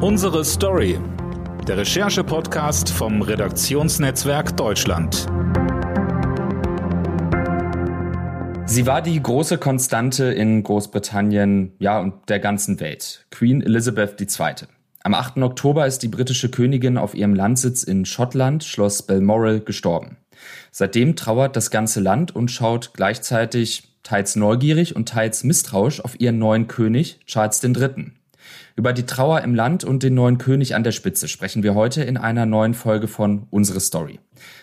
Unsere Story. Der Recherche-Podcast vom Redaktionsnetzwerk Deutschland. Sie war die große Konstante in Großbritannien, ja, und der ganzen Welt. Queen Elizabeth II. Am 8. Oktober ist die britische Königin auf ihrem Landsitz in Schottland, Schloss Balmoral, gestorben. Seitdem trauert das ganze Land und schaut gleichzeitig teils neugierig und teils misstrauisch auf ihren neuen König Charles III. Über die Trauer im Land und den neuen König an der Spitze sprechen wir heute in einer neuen Folge von Unsere Story.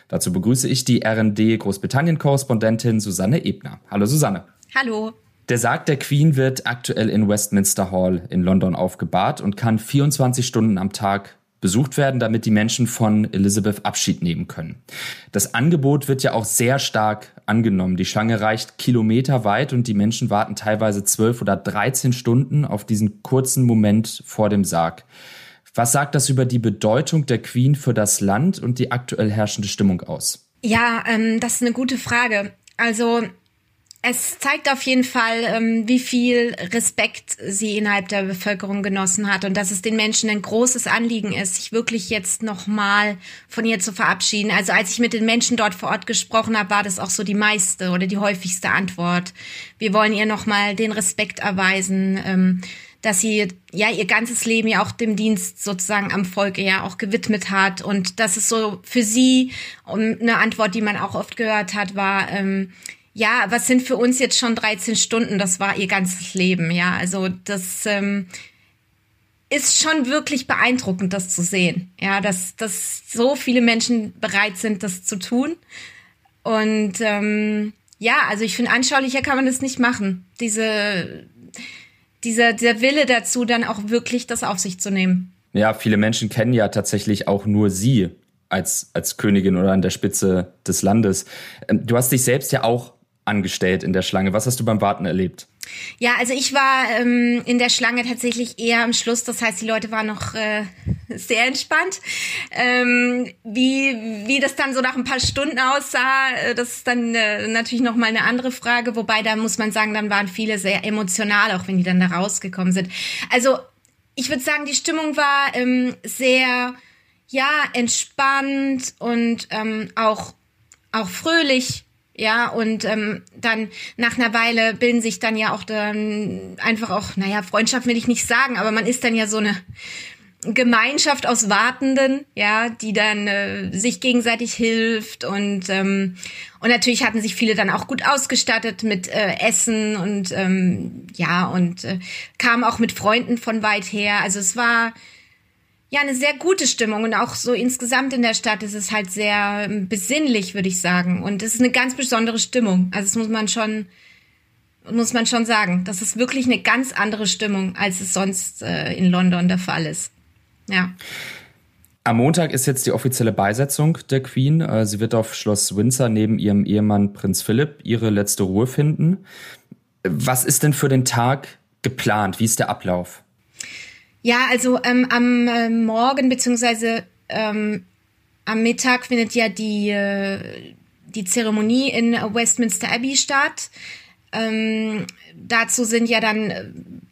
Dazu begrüße ich die RND Großbritannien-Korrespondentin Susanne Ebner. Hallo Susanne. Hallo. Der Sarg der Queen wird aktuell in Westminster Hall in London aufgebahrt und kann 24 Stunden am Tag besucht werden, damit die Menschen von Elizabeth Abschied nehmen können. Das Angebot wird ja auch sehr stark angenommen. Die Schlange reicht kilometerweit und die Menschen warten teilweise zwölf oder dreizehn Stunden auf diesen kurzen Moment vor dem Sarg. Was sagt das über die Bedeutung der Queen für das Land und die aktuell herrschende Stimmung aus? Ja, ähm, das ist eine gute Frage. Also es zeigt auf jeden Fall, ähm, wie viel Respekt sie innerhalb der Bevölkerung genossen hat und dass es den Menschen ein großes Anliegen ist, sich wirklich jetzt nochmal von ihr zu verabschieden. Also als ich mit den Menschen dort vor Ort gesprochen habe, war das auch so die meiste oder die häufigste Antwort. Wir wollen ihr nochmal den Respekt erweisen. Ähm, dass sie ja ihr ganzes Leben ja auch dem Dienst sozusagen am Volk ja auch gewidmet hat und das ist so für sie um eine Antwort, die man auch oft gehört hat, war ja, was sind für uns jetzt schon 13 Stunden? Das war ihr ganzes Leben, ja. Also das ähm, ist schon wirklich beeindruckend, das zu sehen. Ja, dass, dass so viele Menschen bereit sind, das zu tun. Und ähm, ja, also ich finde, anschaulicher kann man das nicht machen. Diese, dieser, der Wille dazu, dann auch wirklich das auf sich zu nehmen. Ja, viele Menschen kennen ja tatsächlich auch nur sie als, als Königin oder an der Spitze des Landes. Ähm, du hast dich selbst ja auch angestellt in der Schlange. Was hast du beim Warten erlebt? Ja, also ich war ähm, in der Schlange tatsächlich eher am Schluss. Das heißt, die Leute waren noch äh, sehr entspannt. Ähm, wie, wie das dann so nach ein paar Stunden aussah, äh, das ist dann äh, natürlich noch mal eine andere Frage. Wobei, da muss man sagen, dann waren viele sehr emotional, auch wenn die dann da rausgekommen sind. Also ich würde sagen, die Stimmung war ähm, sehr, ja, entspannt und ähm, auch, auch fröhlich ja, und ähm, dann nach einer Weile bilden sich dann ja auch dann einfach auch, naja, Freundschaft will ich nicht sagen, aber man ist dann ja so eine Gemeinschaft aus Wartenden, ja, die dann äh, sich gegenseitig hilft und ähm, und natürlich hatten sich viele dann auch gut ausgestattet mit äh, Essen und ähm, ja und äh, kamen auch mit Freunden von weit her. Also es war ja, eine sehr gute Stimmung und auch so insgesamt in der Stadt ist es halt sehr ähm, besinnlich, würde ich sagen. Und es ist eine ganz besondere Stimmung. Also das muss man schon, muss man schon sagen. Das ist wirklich eine ganz andere Stimmung, als es sonst äh, in London der Fall ist. Ja. Am Montag ist jetzt die offizielle Beisetzung der Queen. Äh, sie wird auf Schloss Windsor neben ihrem Ehemann Prinz Philipp ihre letzte Ruhe finden. Was ist denn für den Tag geplant? Wie ist der Ablauf? Ja, also ähm, am äh, Morgen beziehungsweise ähm, am Mittag findet ja die, äh, die Zeremonie in Westminster Abbey statt. Ähm, dazu sind ja dann äh,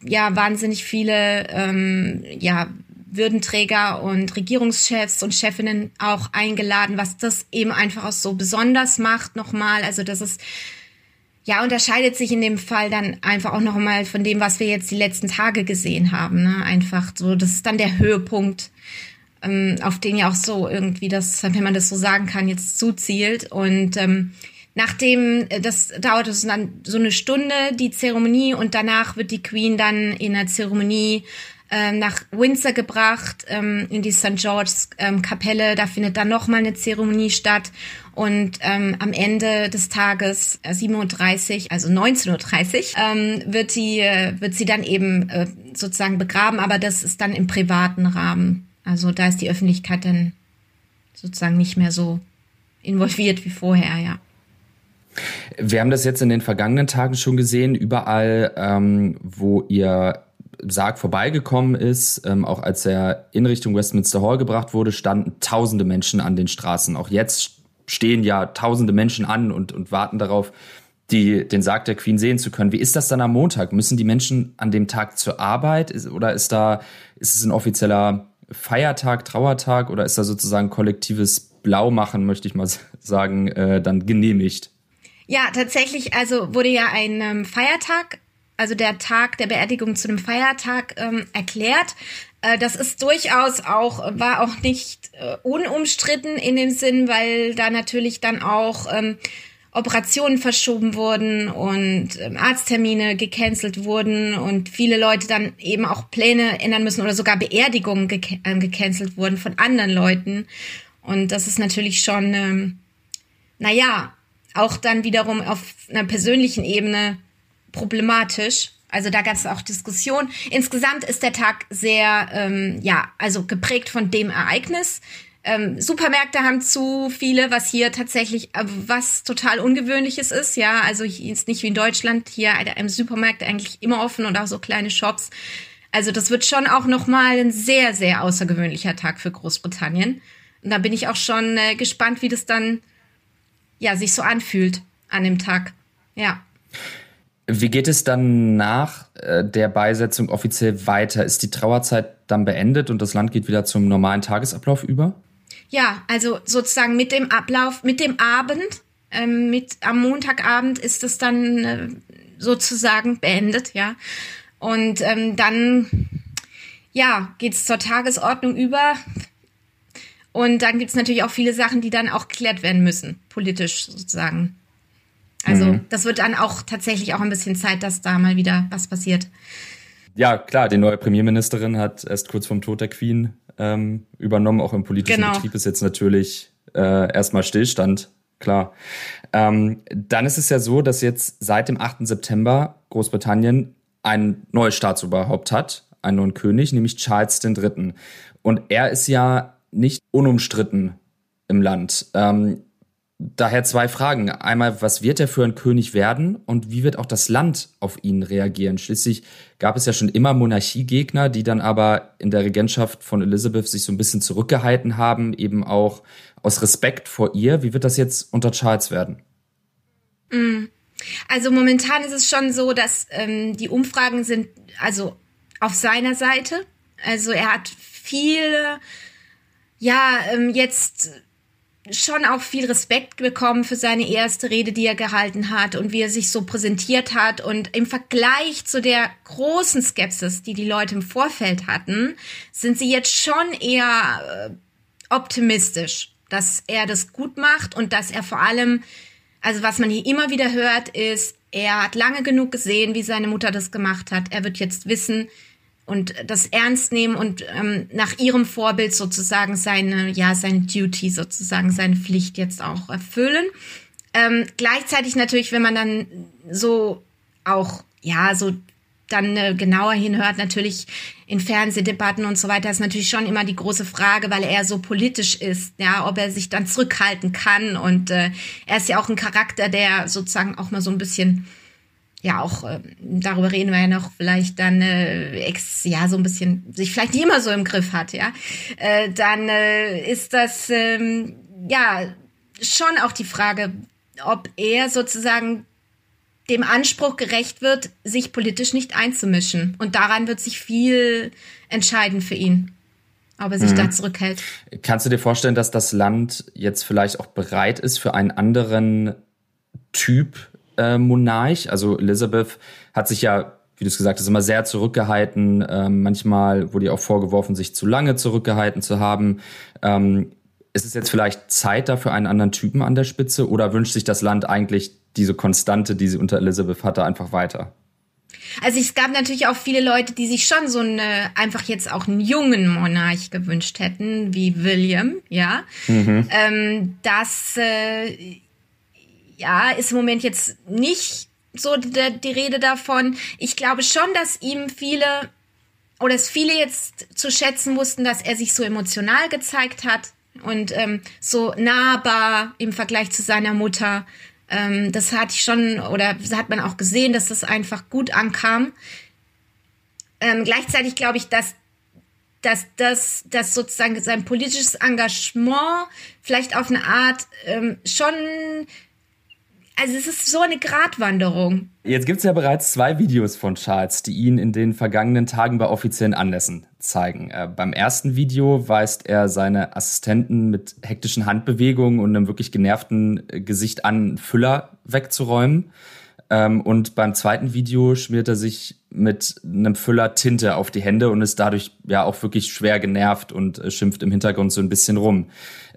ja wahnsinnig viele ähm, ja Würdenträger und Regierungschefs und Chefinnen auch eingeladen, was das eben einfach auch so besonders macht nochmal. Also das ist ja, unterscheidet sich in dem Fall dann einfach auch noch mal von dem, was wir jetzt die letzten Tage gesehen haben. Ne? Einfach so, das ist dann der Höhepunkt, ähm, auf den ja auch so irgendwie das, wenn man das so sagen kann, jetzt zuzielt. Und ähm, nachdem, äh, das dauert es dann so eine Stunde, die Zeremonie, und danach wird die Queen dann in der Zeremonie nach Windsor gebracht, ähm, in die St. George's ähm, Kapelle. Da findet dann nochmal eine Zeremonie statt. Und ähm, am Ende des Tages, äh, 7.30 Uhr, also 19.30 Uhr, ähm, wird, die, äh, wird sie dann eben äh, sozusagen begraben, aber das ist dann im privaten Rahmen. Also da ist die Öffentlichkeit dann sozusagen nicht mehr so involviert wie vorher, ja. Wir haben das jetzt in den vergangenen Tagen schon gesehen, überall, ähm, wo ihr Sarg vorbeigekommen ist, ähm, auch als er in Richtung Westminster Hall gebracht wurde, standen tausende Menschen an den Straßen. Auch jetzt stehen ja tausende Menschen an und, und warten darauf, die, den Sarg der Queen sehen zu können. Wie ist das dann am Montag? Müssen die Menschen an dem Tag zur Arbeit ist, oder ist da, ist es ein offizieller Feiertag, Trauertag oder ist da sozusagen kollektives Blaumachen, möchte ich mal sagen, äh, dann genehmigt? Ja, tatsächlich, also wurde ja ein ähm, Feiertag, also der Tag der Beerdigung zu einem Feiertag ähm, erklärt. Äh, das ist durchaus auch, war auch nicht äh, unumstritten in dem Sinn, weil da natürlich dann auch ähm, Operationen verschoben wurden und ähm, Arzttermine gecancelt wurden und viele Leute dann eben auch Pläne ändern müssen oder sogar Beerdigungen ge äh, gecancelt wurden von anderen Leuten. Und das ist natürlich schon, ähm, naja, auch dann wiederum auf einer persönlichen Ebene problematisch. Also da gab es auch Diskussionen. Insgesamt ist der Tag sehr, ähm, ja, also geprägt von dem Ereignis. Ähm, Supermärkte haben zu viele, was hier tatsächlich, äh, was total ungewöhnliches ist, ja. Also hier ist nicht wie in Deutschland, hier im Supermarkt eigentlich immer offen und auch so kleine Shops. Also das wird schon auch nochmal ein sehr, sehr außergewöhnlicher Tag für Großbritannien. Und da bin ich auch schon äh, gespannt, wie das dann ja sich so anfühlt an dem Tag. Ja. Wie geht es dann nach äh, der Beisetzung offiziell weiter? Ist die Trauerzeit dann beendet und das Land geht wieder zum normalen Tagesablauf über? Ja, also sozusagen mit dem Ablauf, mit dem Abend, ähm, mit am Montagabend ist es dann äh, sozusagen beendet, ja. Und ähm, dann ja, geht's zur Tagesordnung über. Und dann gibt's natürlich auch viele Sachen, die dann auch geklärt werden müssen, politisch sozusagen. Also mhm. das wird dann auch tatsächlich auch ein bisschen Zeit, dass da mal wieder was passiert. Ja, klar, die neue Premierministerin hat erst kurz vorm Tod der Queen ähm, übernommen. Auch im politischen genau. Betrieb ist jetzt natürlich äh, erstmal Stillstand, klar. Ähm, dann ist es ja so, dass jetzt seit dem 8. September Großbritannien ein neues Staatsoberhaupt hat, einen neuen König, nämlich Charles III. Und er ist ja nicht unumstritten im Land. Ähm, Daher zwei Fragen. Einmal, was wird er für ein König werden und wie wird auch das Land auf ihn reagieren? Schließlich gab es ja schon immer Monarchiegegner, die dann aber in der Regentschaft von Elizabeth sich so ein bisschen zurückgehalten haben, eben auch aus Respekt vor ihr. Wie wird das jetzt unter Charles werden? Mm. Also momentan ist es schon so, dass ähm, die Umfragen sind also auf seiner Seite. Also er hat viele, ja, ähm, jetzt schon auch viel Respekt bekommen für seine erste Rede, die er gehalten hat und wie er sich so präsentiert hat. Und im Vergleich zu der großen Skepsis, die die Leute im Vorfeld hatten, sind sie jetzt schon eher äh, optimistisch, dass er das gut macht und dass er vor allem, also was man hier immer wieder hört, ist, er hat lange genug gesehen, wie seine Mutter das gemacht hat. Er wird jetzt wissen, und das ernst nehmen und ähm, nach ihrem Vorbild sozusagen seine, ja, seine Duty sozusagen, seine Pflicht jetzt auch erfüllen. Ähm, gleichzeitig natürlich, wenn man dann so auch, ja, so dann äh, genauer hinhört, natürlich in Fernsehdebatten und so weiter, ist natürlich schon immer die große Frage, weil er so politisch ist, ja, ob er sich dann zurückhalten kann. Und äh, er ist ja auch ein Charakter, der sozusagen auch mal so ein bisschen ja auch äh, darüber reden wir ja noch vielleicht dann äh, ex, ja so ein bisschen sich vielleicht nicht immer so im Griff hat ja. Äh, dann äh, ist das ähm, ja schon auch die Frage ob er sozusagen dem Anspruch gerecht wird sich politisch nicht einzumischen. Und daran wird sich viel entscheiden für ihn ob er sich mhm. da zurückhält. Kannst du dir vorstellen dass das Land jetzt vielleicht auch bereit ist für einen anderen Typ äh, Monarch. Also Elizabeth hat sich ja, wie du es gesagt hast, immer sehr zurückgehalten. Ähm, manchmal wurde ihr auch vorgeworfen, sich zu lange zurückgehalten zu haben. Ähm, ist es jetzt vielleicht Zeit dafür einen anderen Typen an der Spitze oder wünscht sich das Land eigentlich diese Konstante, die sie unter Elizabeth hatte, einfach weiter? Also es gab natürlich auch viele Leute, die sich schon so eine, einfach jetzt auch einen jungen Monarch gewünscht hätten, wie William, ja. Mhm. Ähm, das äh, ja, ist im Moment jetzt nicht so die, die Rede davon. Ich glaube schon, dass ihm viele oder es viele jetzt zu schätzen wussten, dass er sich so emotional gezeigt hat und ähm, so nahbar im Vergleich zu seiner Mutter. Ähm, das hatte ich schon oder hat man auch gesehen, dass das einfach gut ankam. Ähm, gleichzeitig glaube ich, dass dass das, dass sozusagen sein politisches Engagement vielleicht auf eine Art ähm, schon also es ist so eine Gratwanderung. Jetzt gibt es ja bereits zwei Videos von Charles, die ihn in den vergangenen Tagen bei offiziellen Anlässen zeigen. Äh, beim ersten Video weist er seine Assistenten mit hektischen Handbewegungen und einem wirklich genervten äh, Gesicht an, Füller wegzuräumen. Ähm, und beim zweiten Video schmiert er sich mit einem Füller Tinte auf die Hände und ist dadurch ja auch wirklich schwer genervt und äh, schimpft im Hintergrund so ein bisschen rum.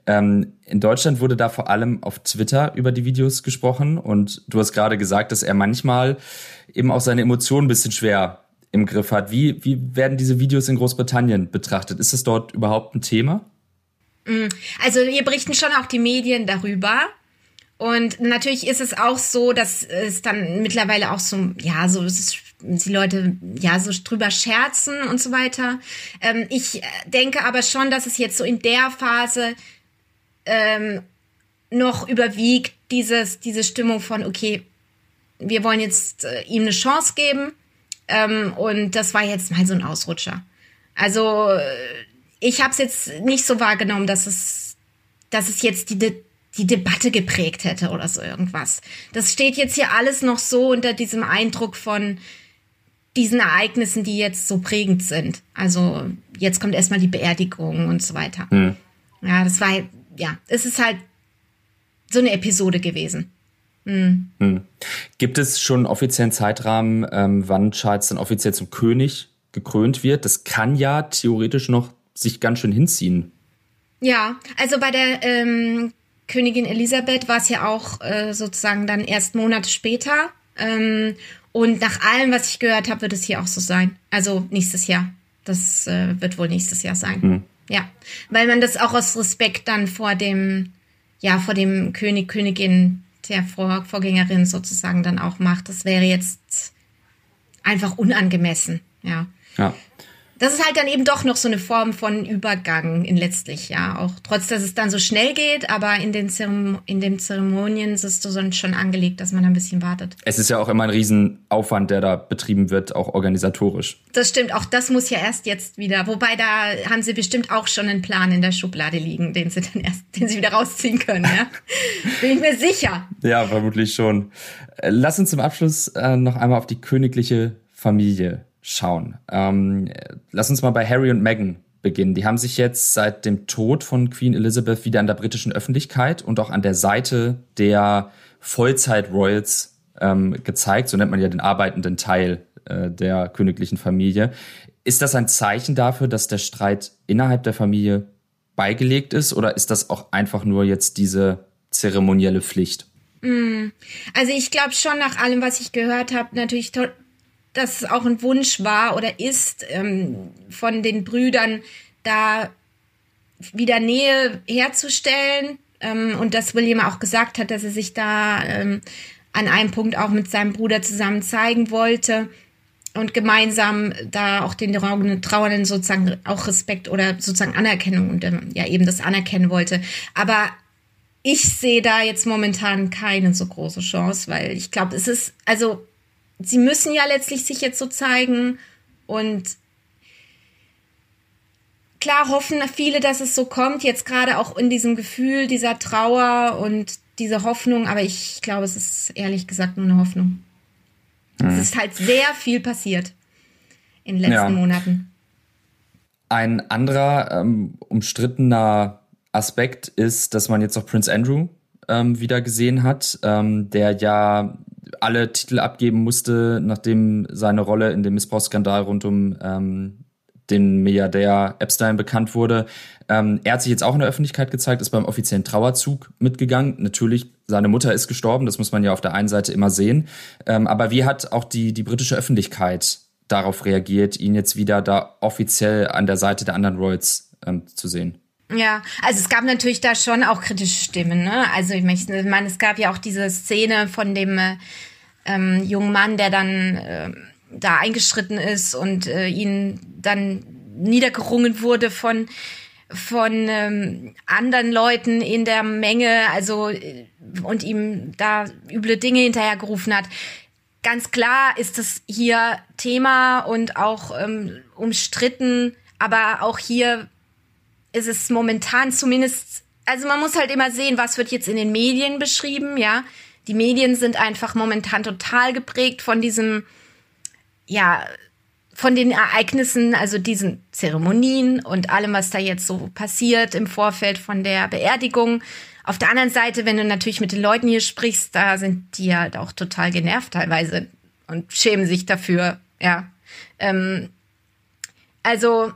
Ähm, in Deutschland wurde da vor allem auf Twitter über die Videos gesprochen und du hast gerade gesagt, dass er manchmal eben auch seine Emotionen ein bisschen schwer im Griff hat. Wie, wie werden diese Videos in Großbritannien betrachtet? Ist es dort überhaupt ein Thema? Mm, also wir berichten schon auch die Medien darüber. Und natürlich ist es auch so, dass es dann mittlerweile auch so, ja, so ist die Leute ja so drüber scherzen und so weiter. Ähm, ich denke aber schon, dass es jetzt so in der Phase ähm, noch überwiegt dieses, diese Stimmung von, okay, wir wollen jetzt äh, ihm eine Chance geben. Ähm, und das war jetzt mal so ein Ausrutscher. Also äh, ich habe es jetzt nicht so wahrgenommen, dass es, dass es jetzt die, De die Debatte geprägt hätte oder so irgendwas. Das steht jetzt hier alles noch so unter diesem Eindruck von diesen Ereignissen, die jetzt so prägend sind. Also jetzt kommt erstmal die Beerdigung und so weiter. Hm. Ja, das war ja, es ist halt so eine Episode gewesen. Hm. Hm. Gibt es schon einen offiziellen Zeitrahmen, ähm, wann Charles dann offiziell zum König gekrönt wird? Das kann ja theoretisch noch sich ganz schön hinziehen. Ja, also bei der ähm, Königin Elisabeth war es ja auch äh, sozusagen dann erst Monate später. Ähm, und nach allem, was ich gehört habe, wird es hier auch so sein. Also nächstes Jahr. Das äh, wird wohl nächstes Jahr sein. Hm. Ja, weil man das auch aus Respekt dann vor dem, ja, vor dem König, Königin der Vor Vorgängerin sozusagen dann auch macht. Das wäre jetzt einfach unangemessen, ja. Ja das ist halt dann eben doch noch so eine Form von Übergang in letztlich, ja. Auch trotz, dass es dann so schnell geht, aber in den, Zerem in den Zeremonien ist es so schon angelegt, dass man ein bisschen wartet. Es ist ja auch immer ein Riesenaufwand, der da betrieben wird, auch organisatorisch. Das stimmt, auch das muss ja erst jetzt wieder. Wobei da haben sie bestimmt auch schon einen Plan in der Schublade liegen, den sie dann erst, den sie wieder rausziehen können, ja. Bin ich mir sicher. Ja, vermutlich schon. Lass uns zum Abschluss äh, noch einmal auf die königliche Familie schauen. Ähm, lass uns mal bei Harry und Meghan beginnen. Die haben sich jetzt seit dem Tod von Queen Elizabeth wieder an der britischen Öffentlichkeit und auch an der Seite der Vollzeit-Royals ähm, gezeigt. So nennt man ja den arbeitenden Teil äh, der königlichen Familie. Ist das ein Zeichen dafür, dass der Streit innerhalb der Familie beigelegt ist oder ist das auch einfach nur jetzt diese zeremonielle Pflicht? Mm. Also ich glaube schon nach allem, was ich gehört habe, natürlich dass es auch ein Wunsch war oder ist ähm, von den Brüdern, da wieder Nähe herzustellen. Ähm, und dass William auch gesagt hat, dass er sich da ähm, an einem Punkt auch mit seinem Bruder zusammen zeigen wollte und gemeinsam da auch den Trauernden sozusagen auch Respekt oder sozusagen Anerkennung und ähm, ja eben das anerkennen wollte. Aber ich sehe da jetzt momentan keine so große Chance, weil ich glaube, es ist, also sie müssen ja letztlich sich jetzt so zeigen und klar hoffen viele, dass es so kommt, jetzt gerade auch in diesem Gefühl dieser Trauer und dieser Hoffnung, aber ich glaube, es ist ehrlich gesagt nur eine Hoffnung. Mhm. Es ist halt sehr viel passiert in den letzten ja. Monaten. Ein anderer ähm, umstrittener Aspekt ist, dass man jetzt auch Prince Andrew ähm, wieder gesehen hat, ähm, der ja alle Titel abgeben musste, nachdem seine Rolle in dem Missbrauchsskandal rund um ähm, den Milliardär Epstein bekannt wurde. Ähm, er hat sich jetzt auch in der Öffentlichkeit gezeigt, ist beim offiziellen Trauerzug mitgegangen. Natürlich, seine Mutter ist gestorben, das muss man ja auf der einen Seite immer sehen. Ähm, aber wie hat auch die, die britische Öffentlichkeit darauf reagiert, ihn jetzt wieder da offiziell an der Seite der anderen Royals ähm, zu sehen? Ja, also es gab natürlich da schon auch kritische Stimmen. Ne? Also ich meine, es gab ja auch diese Szene von dem äh, ähm, jungen Mann, der dann äh, da eingeschritten ist und äh, ihn dann niedergerungen wurde von von ähm, anderen Leuten in der Menge, also äh, und ihm da üble Dinge hinterhergerufen hat. Ganz klar ist es hier Thema und auch ähm, umstritten, aber auch hier ist es momentan zumindest, also man muss halt immer sehen, was wird jetzt in den Medien beschrieben, ja. Die Medien sind einfach momentan total geprägt von diesem, ja, von den Ereignissen, also diesen Zeremonien und allem, was da jetzt so passiert im Vorfeld von der Beerdigung. Auf der anderen Seite, wenn du natürlich mit den Leuten hier sprichst, da sind die halt auch total genervt teilweise und schämen sich dafür, ja. Ähm, also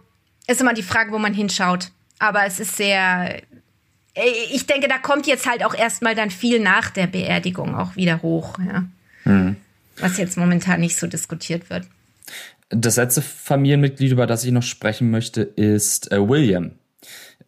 ist immer die Frage, wo man hinschaut. Aber es ist sehr, ich denke, da kommt jetzt halt auch erstmal dann viel nach der Beerdigung auch wieder hoch, ja. Hm. Was jetzt momentan nicht so diskutiert wird. Das letzte Familienmitglied, über das ich noch sprechen möchte, ist äh, William.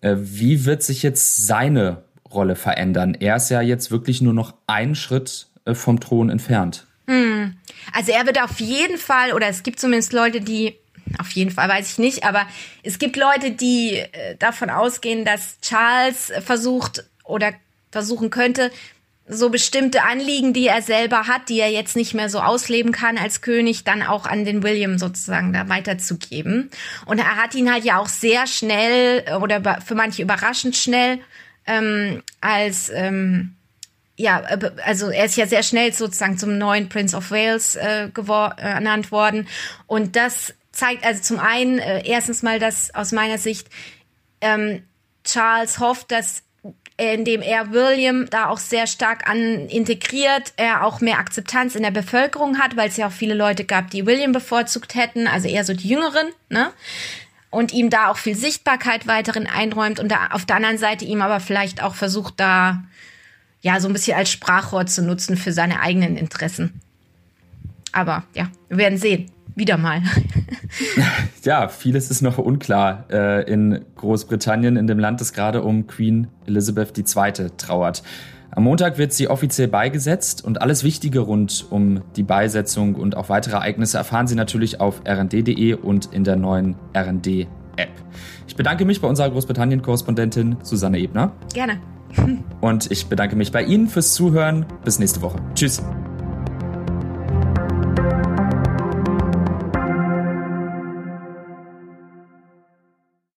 Äh, wie wird sich jetzt seine Rolle verändern? Er ist ja jetzt wirklich nur noch einen Schritt äh, vom Thron entfernt. Hm. Also er wird auf jeden Fall, oder es gibt zumindest Leute, die, auf jeden Fall weiß ich nicht, aber es gibt Leute, die äh, davon ausgehen, dass Charles versucht oder versuchen könnte, so bestimmte Anliegen, die er selber hat, die er jetzt nicht mehr so ausleben kann als König, dann auch an den William sozusagen da weiterzugeben. Und er hat ihn halt ja auch sehr schnell oder für manche überraschend schnell ähm, als ähm, ja, also er ist ja sehr schnell sozusagen zum neuen Prince of Wales äh, gewor äh, ernannt worden. Und das zeigt also zum einen äh, erstens mal, dass aus meiner Sicht ähm, Charles hofft, dass indem er William da auch sehr stark an integriert, er auch mehr Akzeptanz in der Bevölkerung hat, weil es ja auch viele Leute gab, die William bevorzugt hätten, also eher so die Jüngeren, ne? Und ihm da auch viel Sichtbarkeit weiterhin einräumt und da auf der anderen Seite ihm aber vielleicht auch versucht, da ja so ein bisschen als Sprachrohr zu nutzen für seine eigenen Interessen. Aber ja, wir werden sehen wieder mal. ja, vieles ist noch unklar äh, in Großbritannien, in dem Land, das gerade um Queen Elizabeth II. trauert. Am Montag wird sie offiziell beigesetzt und alles Wichtige rund um die Beisetzung und auch weitere Ereignisse erfahren Sie natürlich auf rnd.de und in der neuen RND-App. Ich bedanke mich bei unserer Großbritannien-Korrespondentin Susanne Ebner. Gerne. und ich bedanke mich bei Ihnen fürs Zuhören. Bis nächste Woche. Tschüss.